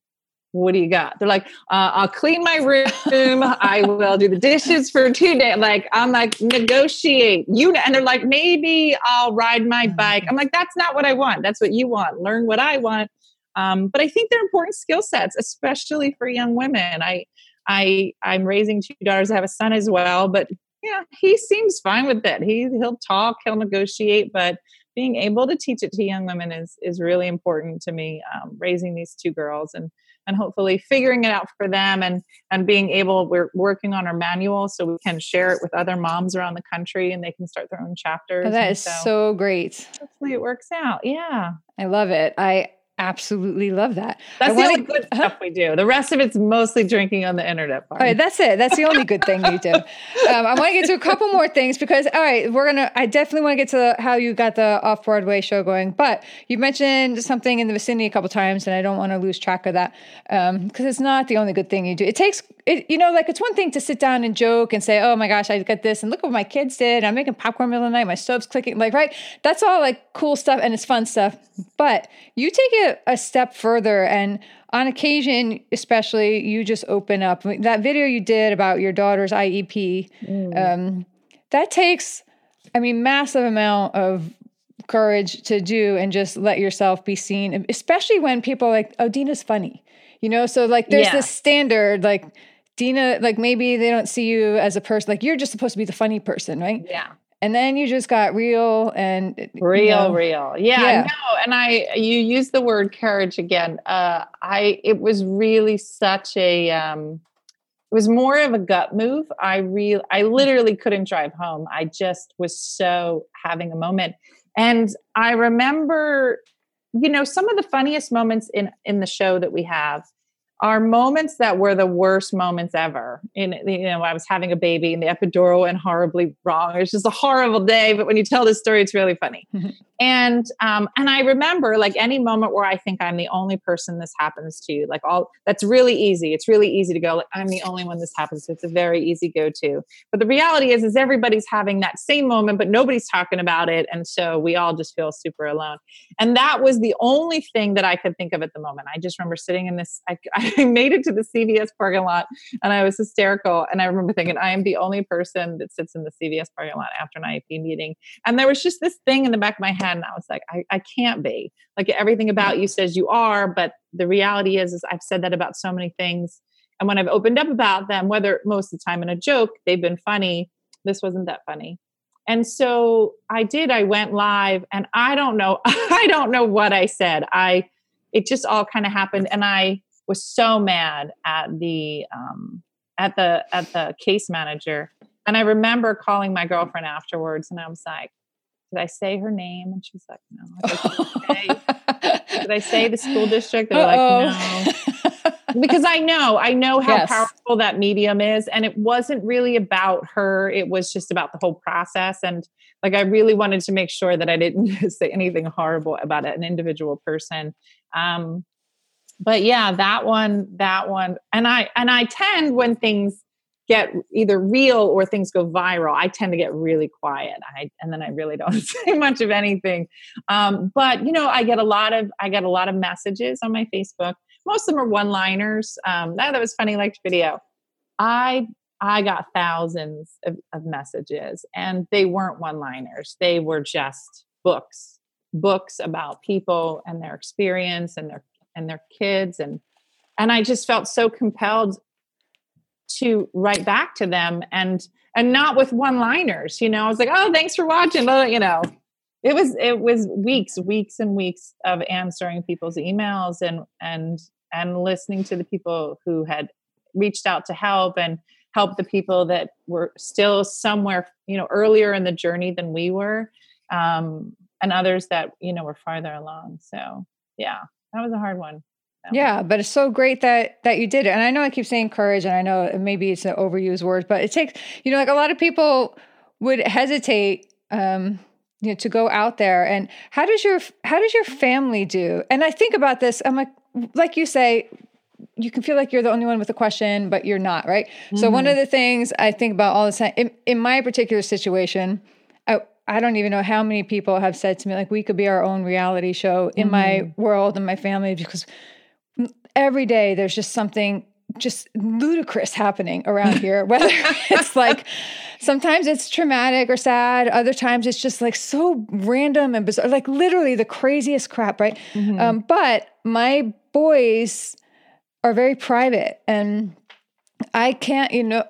what do you got? They're like, uh, I'll clean my room. I will do the dishes for two days. Like, I'm like, negotiate. You know, and they're like, maybe I'll ride my bike. I'm like, that's not what I want. That's what you want. Learn what I want. Um, but I think they're important skill sets, especially for young women. I, I, I'm raising two daughters. I have a son as well, but yeah, he seems fine with it. He he'll talk, he'll negotiate, but being able to teach it to young women is is really important to me. Um, raising these two girls and and hopefully figuring it out for them and and being able we're working on our manual so we can share it with other moms around the country and they can start their own chapters. Oh, that is so, so great. Hopefully it works out. Yeah. I love it. I absolutely love that. That's I the only good stuff we do. The rest of it's mostly drinking on the internet. Part. All right, that's it. That's the only good thing you do. Um, I want to get to a couple more things because, all right, we're gonna. I definitely want to get to how you got the off Broadway show going. But you mentioned something in the vicinity a couple times, and I don't want to lose track of that because um, it's not the only good thing you do. It takes, it, you know, like it's one thing to sit down and joke and say, "Oh my gosh, I got this," and look what my kids did. I'm making popcorn middle of the night. My stove's clicking. Like, right? That's all like cool stuff and it's fun stuff. But you take it a step further and on occasion especially you just open up that video you did about your daughter's iep mm. um, that takes i mean massive amount of courage to do and just let yourself be seen especially when people are like oh dena's funny you know so like there's yeah. this standard like dena like maybe they don't see you as a person like you're just supposed to be the funny person right yeah and then you just got real and real, you know, real. Yeah, yeah. No, and I you use the word courage again. Uh, I it was really such a um, it was more of a gut move. I real I literally couldn't drive home. I just was so having a moment, and I remember, you know, some of the funniest moments in in the show that we have are moments that were the worst moments ever. In you know, I was having a baby and the epidural went horribly wrong. It was just a horrible day. But when you tell this story, it's really funny. and um, and I remember like any moment where I think I'm the only person this happens to. Like all that's really easy. It's really easy to go. Like I'm the only one this happens to. It's a very easy go to. But the reality is, is everybody's having that same moment, but nobody's talking about it, and so we all just feel super alone. And that was the only thing that I could think of at the moment. I just remember sitting in this. I, I I made it to the CVS parking lot and I was hysterical. And I remember thinking, I am the only person that sits in the CVS parking lot after an IEP meeting. And there was just this thing in the back of my head. And I was like, I, I can't be. Like everything about you says you are. But the reality is, is I've said that about so many things. And when I've opened up about them, whether most of the time in a joke, they've been funny. This wasn't that funny. And so I did, I went live and I don't know, I don't know what I said. I, it just all kind of happened. And I, was so mad at the um, at the at the case manager. And I remember calling my girlfriend afterwards, and I was like, "Did I say her name?" And she's like, "No." I like, did, I say the school district? They're like, "No." because I know, I know how yes. powerful that medium is. And it wasn't really about her. It was just about the whole process. And like, I really wanted to make sure that I didn't say anything horrible about an individual person. Um, but yeah, that one, that one, and I and I tend when things get either real or things go viral, I tend to get really quiet. I and then I really don't say much of anything. Um, but you know, I get a lot of I get a lot of messages on my Facebook. Most of them are one-liners. Um, that, that was funny. Liked video. I I got thousands of, of messages, and they weren't one-liners. They were just books, books about people and their experience and their and their kids and and I just felt so compelled to write back to them and and not with one liners you know i was like oh thanks for watching you know. It was it was weeks weeks and weeks of answering people's emails and and and listening to the people who had reached out to help and help the people that were still somewhere you know earlier in the journey than we were um, and others that you know were farther along so yeah that was a hard one yeah, but it's so great that that you did it. And I know I keep saying courage, and I know maybe it's an overused word, but it takes you know like a lot of people would hesitate um, you know to go out there. And how does your how does your family do? And I think about this. I'm like, like you say, you can feel like you're the only one with a question, but you're not, right? Mm-hmm. So one of mm-hmm. the things I think about all the time in, in my particular situation, I, I don't even know how many people have said to me like we could be our own reality show in mm-hmm. my world and my family because every day there's just something just ludicrous happening around here whether it's like sometimes it's traumatic or sad other times it's just like so random and bizarre like literally the craziest crap right mm-hmm. um, but my boys are very private and I can't, you know,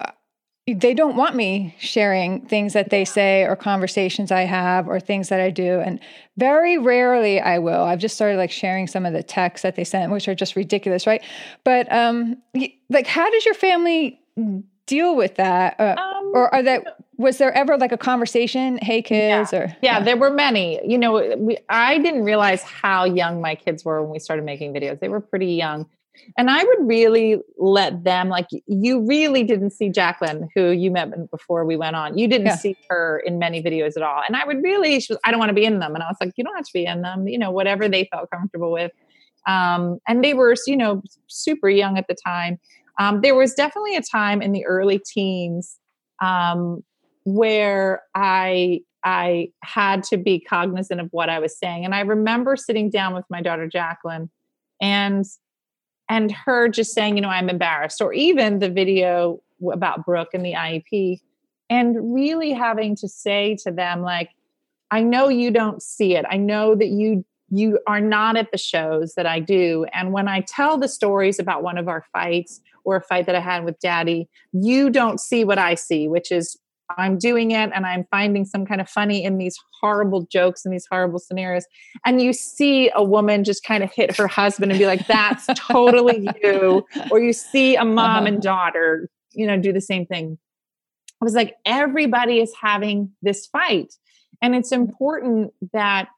they don't want me sharing things that they say or conversations I have or things that I do. And very rarely I will. I've just started like sharing some of the texts that they sent, which are just ridiculous, right? But um like how does your family deal with that? Uh, um, or are that was there ever like a conversation, hey kids yeah. or Yeah, yeah, there were many. You know, we I didn't realize how young my kids were when we started making videos. They were pretty young. And I would really let them, like, you really didn't see Jacqueline, who you met before we went on. You didn't yeah. see her in many videos at all. And I would really, she was, I don't want to be in them. And I was like, you don't have to be in them, you know, whatever they felt comfortable with. Um, and they were, you know, super young at the time. Um, there was definitely a time in the early teens um, where I I had to be cognizant of what I was saying. And I remember sitting down with my daughter Jacqueline and and her just saying, you know, I'm embarrassed, or even the video about Brooke and the IEP, and really having to say to them, like, I know you don't see it. I know that you you are not at the shows that I do. And when I tell the stories about one of our fights or a fight that I had with daddy, you don't see what I see, which is I'm doing it and I'm finding some kind of funny in these horrible jokes and these horrible scenarios. And you see a woman just kind of hit her husband and be like, that's totally you. Or you see a mom uh-huh. and daughter, you know, do the same thing. I was like, everybody is having this fight. And it's important that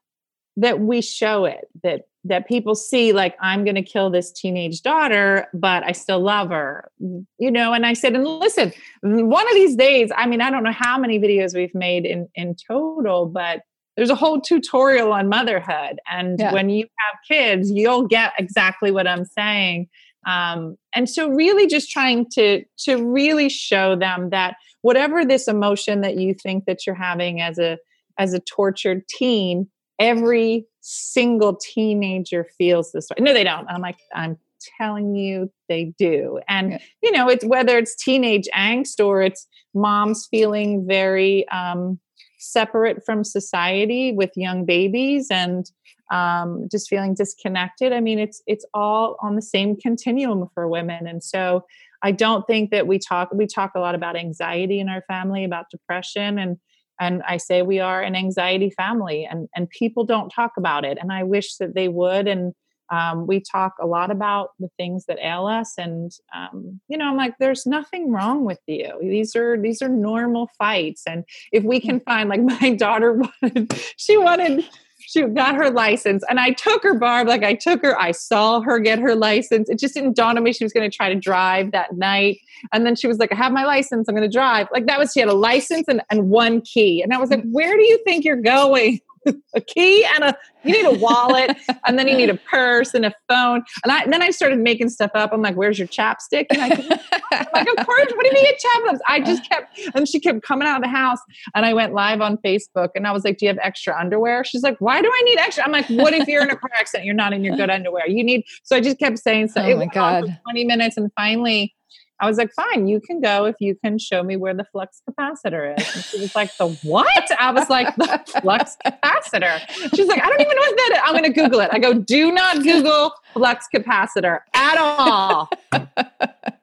that we show it, that that people see like i'm going to kill this teenage daughter but i still love her you know and i said and listen one of these days i mean i don't know how many videos we've made in in total but there's a whole tutorial on motherhood and yeah. when you have kids you'll get exactly what i'm saying um, and so really just trying to to really show them that whatever this emotion that you think that you're having as a as a tortured teen every single teenager feels this way. No, they don't. I'm like, I'm telling you they do. And yeah. you know, it's whether it's teenage angst or it's moms feeling very um, separate from society with young babies and um, just feeling disconnected. I mean, it's it's all on the same continuum for women. And so I don't think that we talk we talk a lot about anxiety in our family, about depression and and i say we are an anxiety family and and people don't talk about it and i wish that they would and um, we talk a lot about the things that ail us and um, you know i'm like there's nothing wrong with you. These are these are normal fights and if we can find like my daughter wanted she wanted she got her license and I took her, Barb, like I took her, I saw her get her license. It just didn't dawn on me she was going to try to drive that night. And then she was like, I have my license, I'm going to drive. Like that was, she had a license and, and one key. And I was like, mm. where do you think you're going? a key and a you need a wallet and then you need a purse and a phone and I and then I started making stuff up. I'm like, "Where's your chapstick?" And I am like, "Of course, what do you mean chapsticks?" I just kept and she kept coming out of the house and I went live on Facebook and I was like, "Do you have extra underwear?" She's like, "Why do I need extra?" I'm like, "What if you're in a car accident? You're not in your good underwear. You need." So I just kept saying so. Oh it my god! 20 minutes and finally I was like, fine, you can go if you can show me where the flux capacitor is. And she was like, the what? I was like, the flux capacitor. She's like, I don't even know what that is. I'm going to Google it. I go, do not Google flux capacitor at all.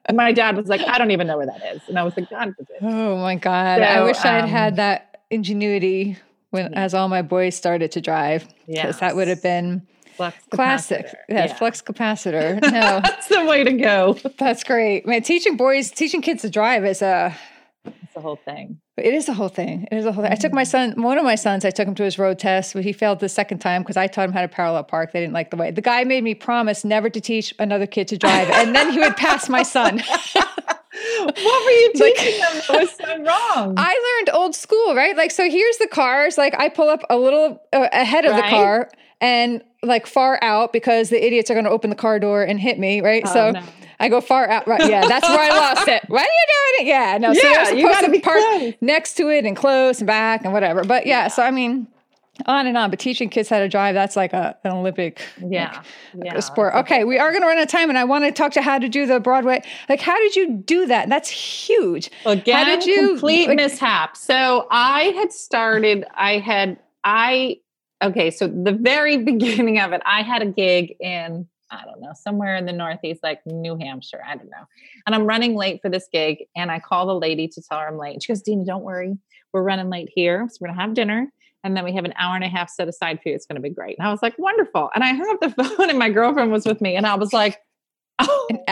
and my dad was like, I don't even know where that is. And I was like, God forbid. Oh my God. So, I wish um, I had had that ingenuity when, as all my boys started to drive. Because that would have been Flux Classic. Yeah, yeah, flux capacitor. No. That's the way to go. That's great. Man, teaching boys, teaching kids to drive is a it's a whole thing. It is a whole thing. It is a whole thing. I took my son, one of my sons, I took him to his road test, but he failed the second time because I taught him how to parallel park. They didn't like the way. The guy made me promise never to teach another kid to drive, and then he would pass my son. what were you teaching like, them that was so wrong? I learned old school, right? Like, so here's the cars. Like, I pull up a little uh, ahead of right? the car and like far out because the idiots are going to open the car door and hit me, right? Oh, so. No I go far out. Right. Yeah. That's where I lost it. Why are you doing it? Yeah. No. Yeah, so you got to be parked close. next to it and close and back and whatever. But yeah, yeah. So, I mean, on and on. But teaching kids how to drive, that's like a, an Olympic yeah, like, yeah. sport. Okay. We are going to run out of time and I want to talk to how to do the Broadway. Like, how did you do that? That's huge. Again, how did you complete like, mishap. So I had started, I had, I, okay. So the very beginning of it, I had a gig in I don't know, somewhere in the Northeast, like New Hampshire. I don't know. And I'm running late for this gig. And I call the lady to tell her I'm late. She goes, Dena, don't worry. We're running late here. So we're going to have dinner. And then we have an hour and a half set aside for you. It's going to be great. And I was like, wonderful. And I hung up the phone and my girlfriend was with me. And I was like,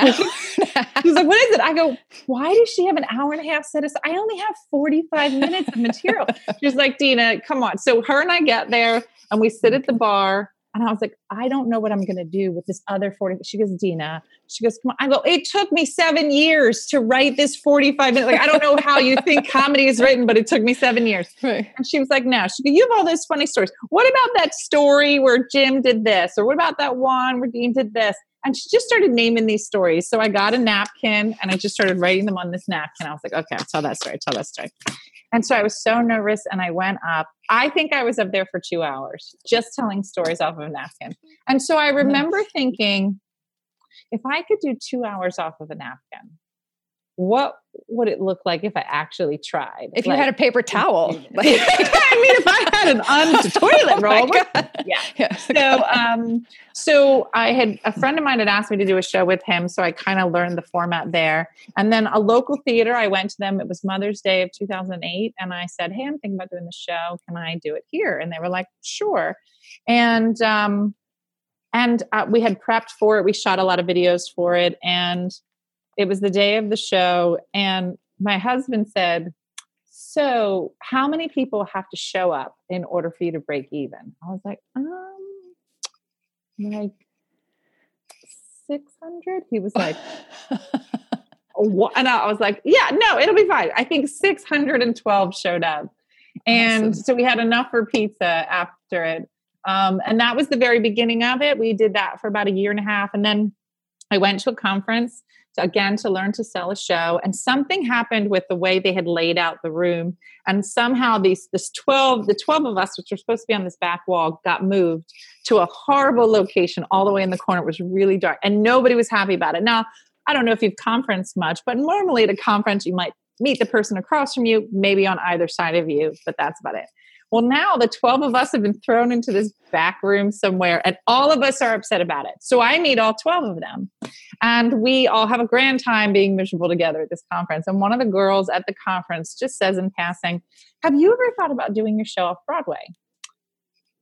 Oh, she's like, what is it? I go, why does she have an hour and a half set aside? I only have 45 minutes of material. She's like, Dena, come on. So her and I get there and we sit at the bar and I was like, I don't know what I'm going to do with this other 40. She goes, Dena, she goes, come on. I go, it took me seven years to write this 45 minutes. Like, I don't know how you think comedy is written, but it took me seven years. Right. And she was like, no, she goes, you have all those funny stories. What about that story where Jim did this? Or what about that one where Dean did this? And she just started naming these stories. So I got a napkin and I just started writing them on this napkin. I was like, okay, I'll tell that story, tell that story. And so I was so nervous and I went up. I think I was up there for two hours just telling stories off of a napkin. And so I mm-hmm. remember thinking, if I could do two hours off of a napkin, what would it look like if I actually tried? If like, you had a paper towel. I mean, if I had an oh toilet oh roll. Yeah. yeah. So, um, so I had a friend of mine had asked me to do a show with him. So I kind of learned the format there. And then a local theater, I went to them. It was Mother's Day of 2008. And I said, Hey, I'm thinking about doing the show. Can I do it here? And they were like, Sure. And, um, and uh, we had prepped for it. We shot a lot of videos for it. And it was the day of the show, and my husband said, So, how many people have to show up in order for you to break even? I was like, Um, like 600. He was like, what? And I was like, Yeah, no, it'll be fine. I think 612 showed up. And awesome. so we had enough for pizza after it. Um, and that was the very beginning of it. We did that for about a year and a half. And then I went to a conference again to learn to sell a show. And something happened with the way they had laid out the room. And somehow these this 12 the 12 of us which were supposed to be on this back wall got moved to a horrible location all the way in the corner. It was really dark and nobody was happy about it. Now i don't know if you've conferenced much but normally at a conference you might meet the person across from you maybe on either side of you but that's about it well, now the 12 of us have been thrown into this back room somewhere, and all of us are upset about it. So I meet all 12 of them, and we all have a grand time being miserable together at this conference. And one of the girls at the conference just says in passing, Have you ever thought about doing your show off Broadway?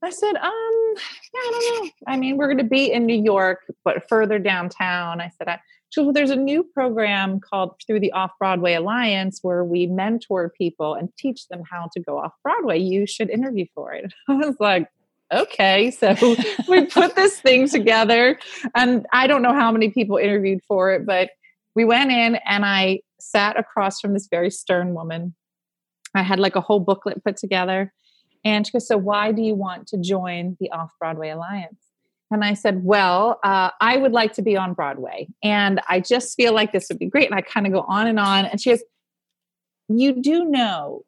I said, um, yeah, I don't know. I mean, we're going to be in New York, but further downtown. I said, I, so there's a new program called through the Off Broadway Alliance where we mentor people and teach them how to go off Broadway. You should interview for it. I was like, okay. So we put this thing together, and I don't know how many people interviewed for it, but we went in and I sat across from this very stern woman. I had like a whole booklet put together. And she goes, So why do you want to join the Off Broadway Alliance? And I said, Well, uh, I would like to be on Broadway. And I just feel like this would be great. And I kind of go on and on. And she goes, You do know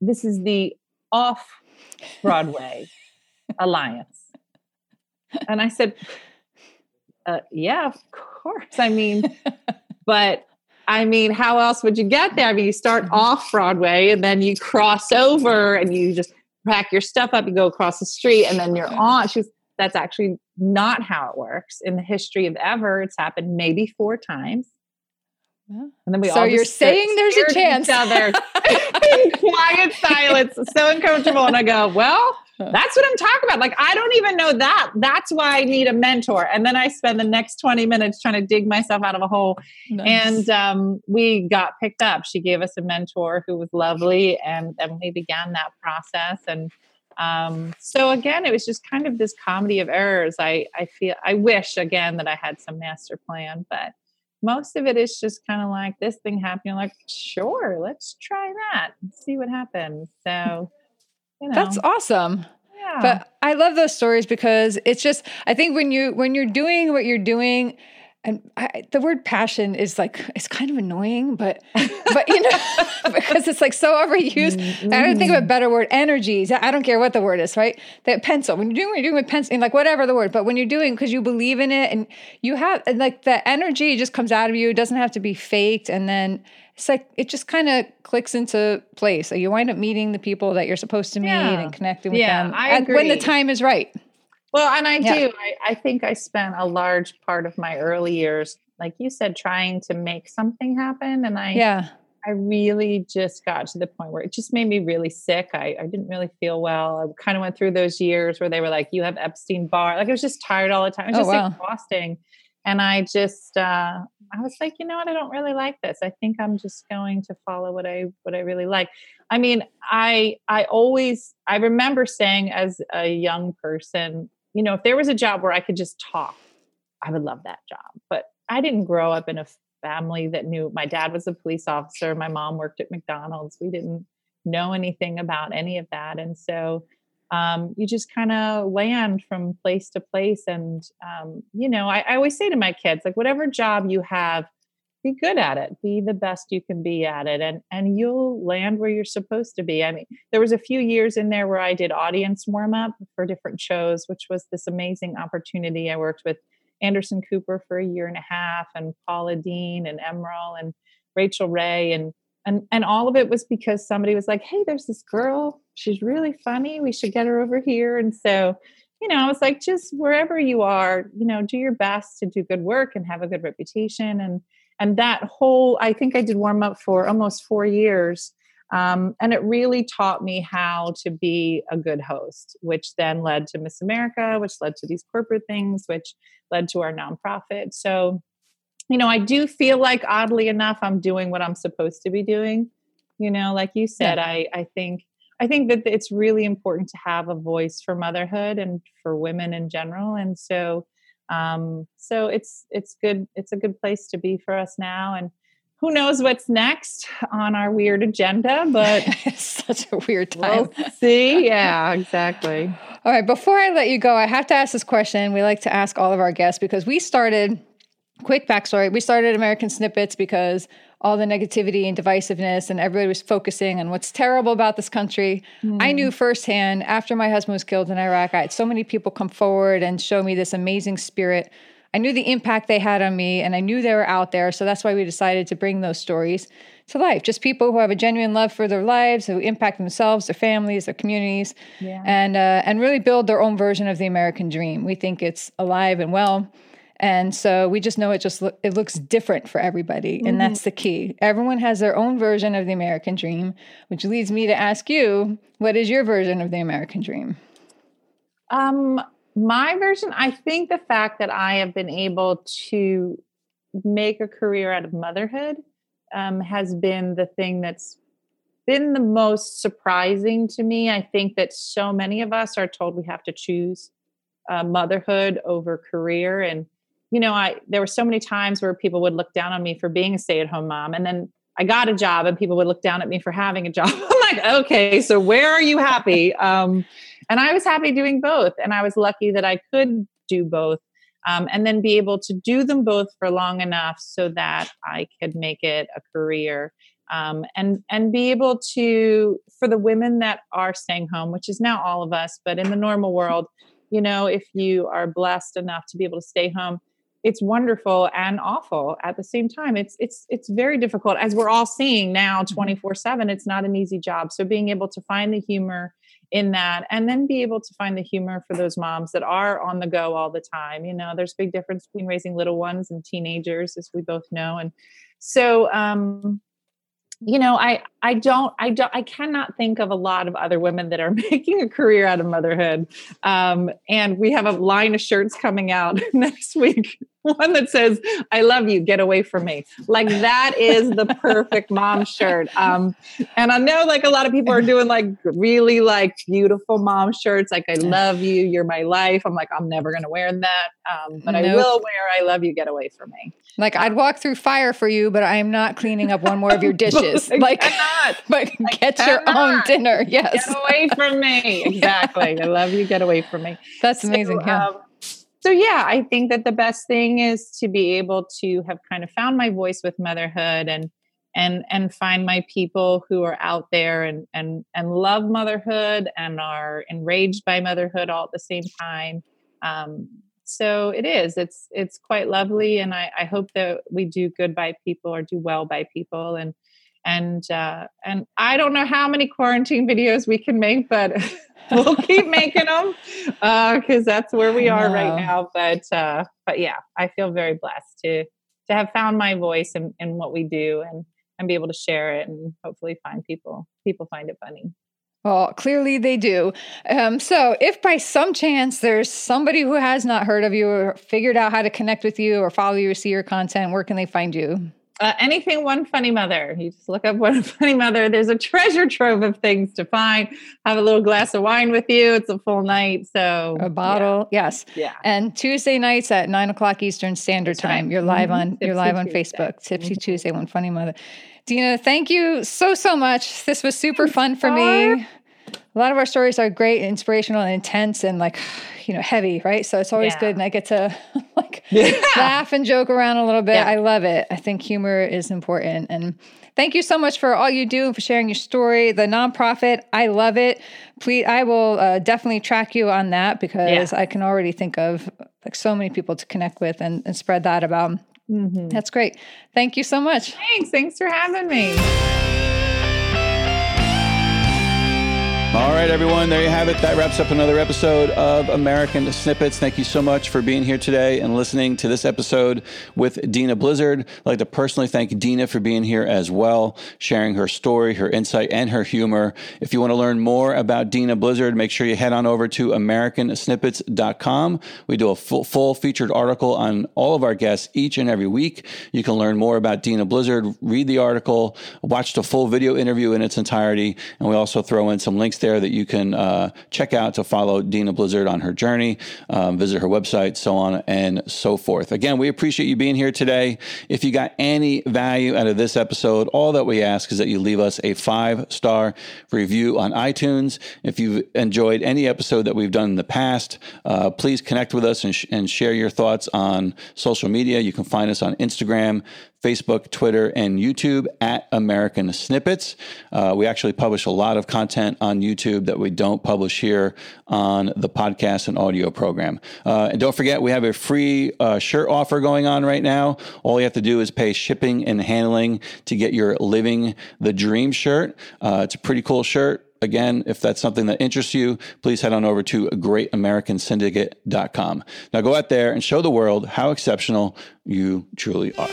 this is the off Broadway Alliance. And I said, uh, Yeah, of course. I mean, but I mean, how else would you get there? I mean, you start off Broadway and then you cross over and you just pack your stuff up, you go across the street, and then you're on. She that's actually not how it works in the history of ever. It's happened maybe four times. Yeah. And then we so all you're saying there's a chance out there in quiet silence, so uncomfortable. And I go, well, That's what I'm talking about. Like, I don't even know that. That's why I need a mentor. And then I spend the next 20 minutes trying to dig myself out of a hole. Nice. And um, we got picked up. She gave us a mentor who was lovely. And then we began that process. And um, so again, it was just kind of this comedy of errors. I, I feel, I wish again that I had some master plan, but most of it is just kind of like this thing happening. Like, sure, let's try that and see what happens. So, you know. That's awesome. Yeah. But I love those stories because it's just I think when you when you're doing what you're doing and I, the word passion is like it's kind of annoying but but you know because it's like so overused mm-hmm. i don't think of a better word energies i don't care what the word is right that pencil when you're doing what you're doing with pencil and like whatever the word but when you're doing because you believe in it and you have like the energy just comes out of you it doesn't have to be faked and then it's like it just kind of clicks into place. So you wind up meeting the people that you're supposed to meet yeah. and connecting with yeah, them I agree. when the time is right. Well, and I yeah. do. I, I think I spent a large part of my early years, like you said, trying to make something happen. And I yeah. I really just got to the point where it just made me really sick. I, I didn't really feel well. I kind of went through those years where they were like, you have Epstein Barr. Like I was just tired all the time. It was oh, just wow. exhausting. And I just uh, I was like, you know what, I don't really like this. I think I'm just going to follow what I what I really like. I mean, I I always I remember saying as a young person, you know, if there was a job where I could just talk, I would love that job. But I didn't grow up in a family that knew my dad was a police officer, my mom worked at McDonald's. We didn't know anything about any of that. And so um, you just kind of land from place to place. And, um, you know, I, I always say to my kids, like, whatever job you have, be good at it be the best you can be at it and and you'll land where you're supposed to be. I mean there was a few years in there where i did audience warm up for different shows which was this amazing opportunity. I worked with anderson cooper for a year and a half and paula deen and emeril and rachael ray and and and all of it was because somebody was like hey there's this girl. She's really funny. We should get her over here. And so you know i was like just wherever you are you know do your best to do good work and have a good reputation. And and that whole i think i did warm up for almost four years um, and it really taught me how to be a good host which then led to miss america which led to these corporate things which led to our nonprofit so you know, I do feel like oddly enough, I'm doing what I'm supposed to be doing. You know, like you said, yeah. I, I think I think that it's really important to have a voice for motherhood and for women in general. And so um, so it's it's good it's a good place to be for us now. And who knows what's next on our weird agenda, but it's such a weird time. We'll see. Yeah, exactly. All right, before I let you go, I have to ask this question. We like to ask all of our guests because we started quick backstory we started american snippets because all the negativity and divisiveness and everybody was focusing on what's terrible about this country. Mm. i knew firsthand after my husband was killed in iraq i had so many people come forward and show me this amazing spirit. I knew the impact they had on me and i knew they were out there so that's why we decided to bring those stories to life. Just people who have a genuine love for their lives who impact themselves their families their communities yeah. and uh, and really build their own version of the american dream. We think it's alive and well and so we just know it just lo- it looks different for everybody, mm-hmm. and that's the key. Everyone has their own version of the American dream, which leads me to ask you, what is your version of the American dream? Um, my version, I think the fact that I have been able to make a career out of motherhood um, has been the thing that's been the most surprising to me. I think that so many of us are told we have to choose uh, motherhood over career, and you know, I there were so many times where people would look down on me for being a stay-at-home mom, and then I got a job, and people would look down at me for having a job. I'm like, okay, so where are you happy? Um, and I was happy doing both, and I was lucky that I could do both, um, and then be able to do them both for long enough so that I could make it a career. Um, and and be able to for the women that are staying home, which is now all of us, but in the normal world, you know, if you are blessed enough to be able to stay home, it's wonderful and awful at the same time. It's it's it's very difficult as we're all seeing now 24 mm-hmm. 7 it's not an easy job. So being able to find the humor in that and then be able to find the humor for those moms that are on the go all the time. You know there's a big difference between raising little ones and teenagers as we both know. And so um you know, I I don't I don't I cannot think of a lot of other women that are making a career out of motherhood. Um, and we have a line of shirts coming out next week. One that says "I love you, get away from me." Like that is the perfect mom shirt. Um, and I know like a lot of people are doing like really like beautiful mom shirts, like "I love you, you're my life." I'm like, I'm never gonna wear that, um, but nope. I will wear "I love you, get away from me." Like I'd walk through fire for you, but I am not cleaning up one more of your dishes. like, but get cannot. your own dinner. Yes, get away from me. Exactly. I love you. Get away from me. That's amazing. So, yeah. Um, so yeah, I think that the best thing is to be able to have kind of found my voice with motherhood and and and find my people who are out there and and and love motherhood and are enraged by motherhood all at the same time. Um, so it is it's it's quite lovely and I, I hope that we do good by people or do well by people and and uh, and I don't know how many quarantine videos we can make, but we'll keep making them because uh, that's where we are right now. But uh, but yeah, I feel very blessed to to have found my voice in, in what we do and and be able to share it and hopefully find people people find it funny. Well, clearly they do. Um, so, if by some chance there's somebody who has not heard of you or figured out how to connect with you or follow you or see your content, where can they find you? Uh, anything one funny mother. You just look up one funny mother. There's a treasure trove of things to find. Have a little glass of wine with you. It's a full night. So a bottle, yeah. yes. Yeah. And Tuesday nights at nine o'clock Eastern Standard That's Time. Right. You're live mm-hmm. on Tipsy you're live on Tuesday. Facebook. Tipsy mm-hmm. Tuesday, one funny mother. Dena, thank you so so much. This was super fun for me a lot of our stories are great, inspirational, and intense, and like you know heavy, right? So it's always yeah. good, and I get to like yeah. laugh and joke around a little bit. Yeah. I love it. I think humor is important, and thank you so much for all you do and for sharing your story. The nonprofit, I love it. Please, I will uh, definitely track you on that because I can already think of like so many people to connect with and, and spread that about. Mm-hmm. That's great. Thank you so much. Thanks. Thanks for having me. Right, everyone, there you have it. That wraps up another episode of American Snippets. Thank you so much for being here today and listening to this episode with Dena Blizzard. I'd like to personally thank Dena for being here as well, sharing her story, her insight, and her humor. If you want to learn more about Dena Blizzard, make sure you head on over to AmericanSnippets.com. We do a full, full featured article on all of our guests each and every week. You can learn more about Dena Blizzard, read the article, watch the full video interview in its entirety, and we also throw in some links there that you can uh, check out to follow Dena Blizzard on her journey, um, visit her website, so on and so forth. Again, we appreciate you being here today. If you got any value out of this episode, all that we ask is that you leave us a five star review on iTunes. If you've enjoyed any episode that we've done in the past, uh, please connect with us and, sh- and share your thoughts on social media. You can find us on Instagram, Facebook, Twitter, and YouTube at American Snippets. Uh, we actually publish a lot of content on YouTube that we don't publish here on the podcast and audio program. Uh, and don't forget, we have a free uh, shirt offer going on right now. All you have to do is pay shipping and handling to get your Living the Dream shirt. Uh, it's a pretty cool shirt again, if that's something that interests you, please head on over to greatamericansyndicate.com. Now go out there and show the world how exceptional you truly are.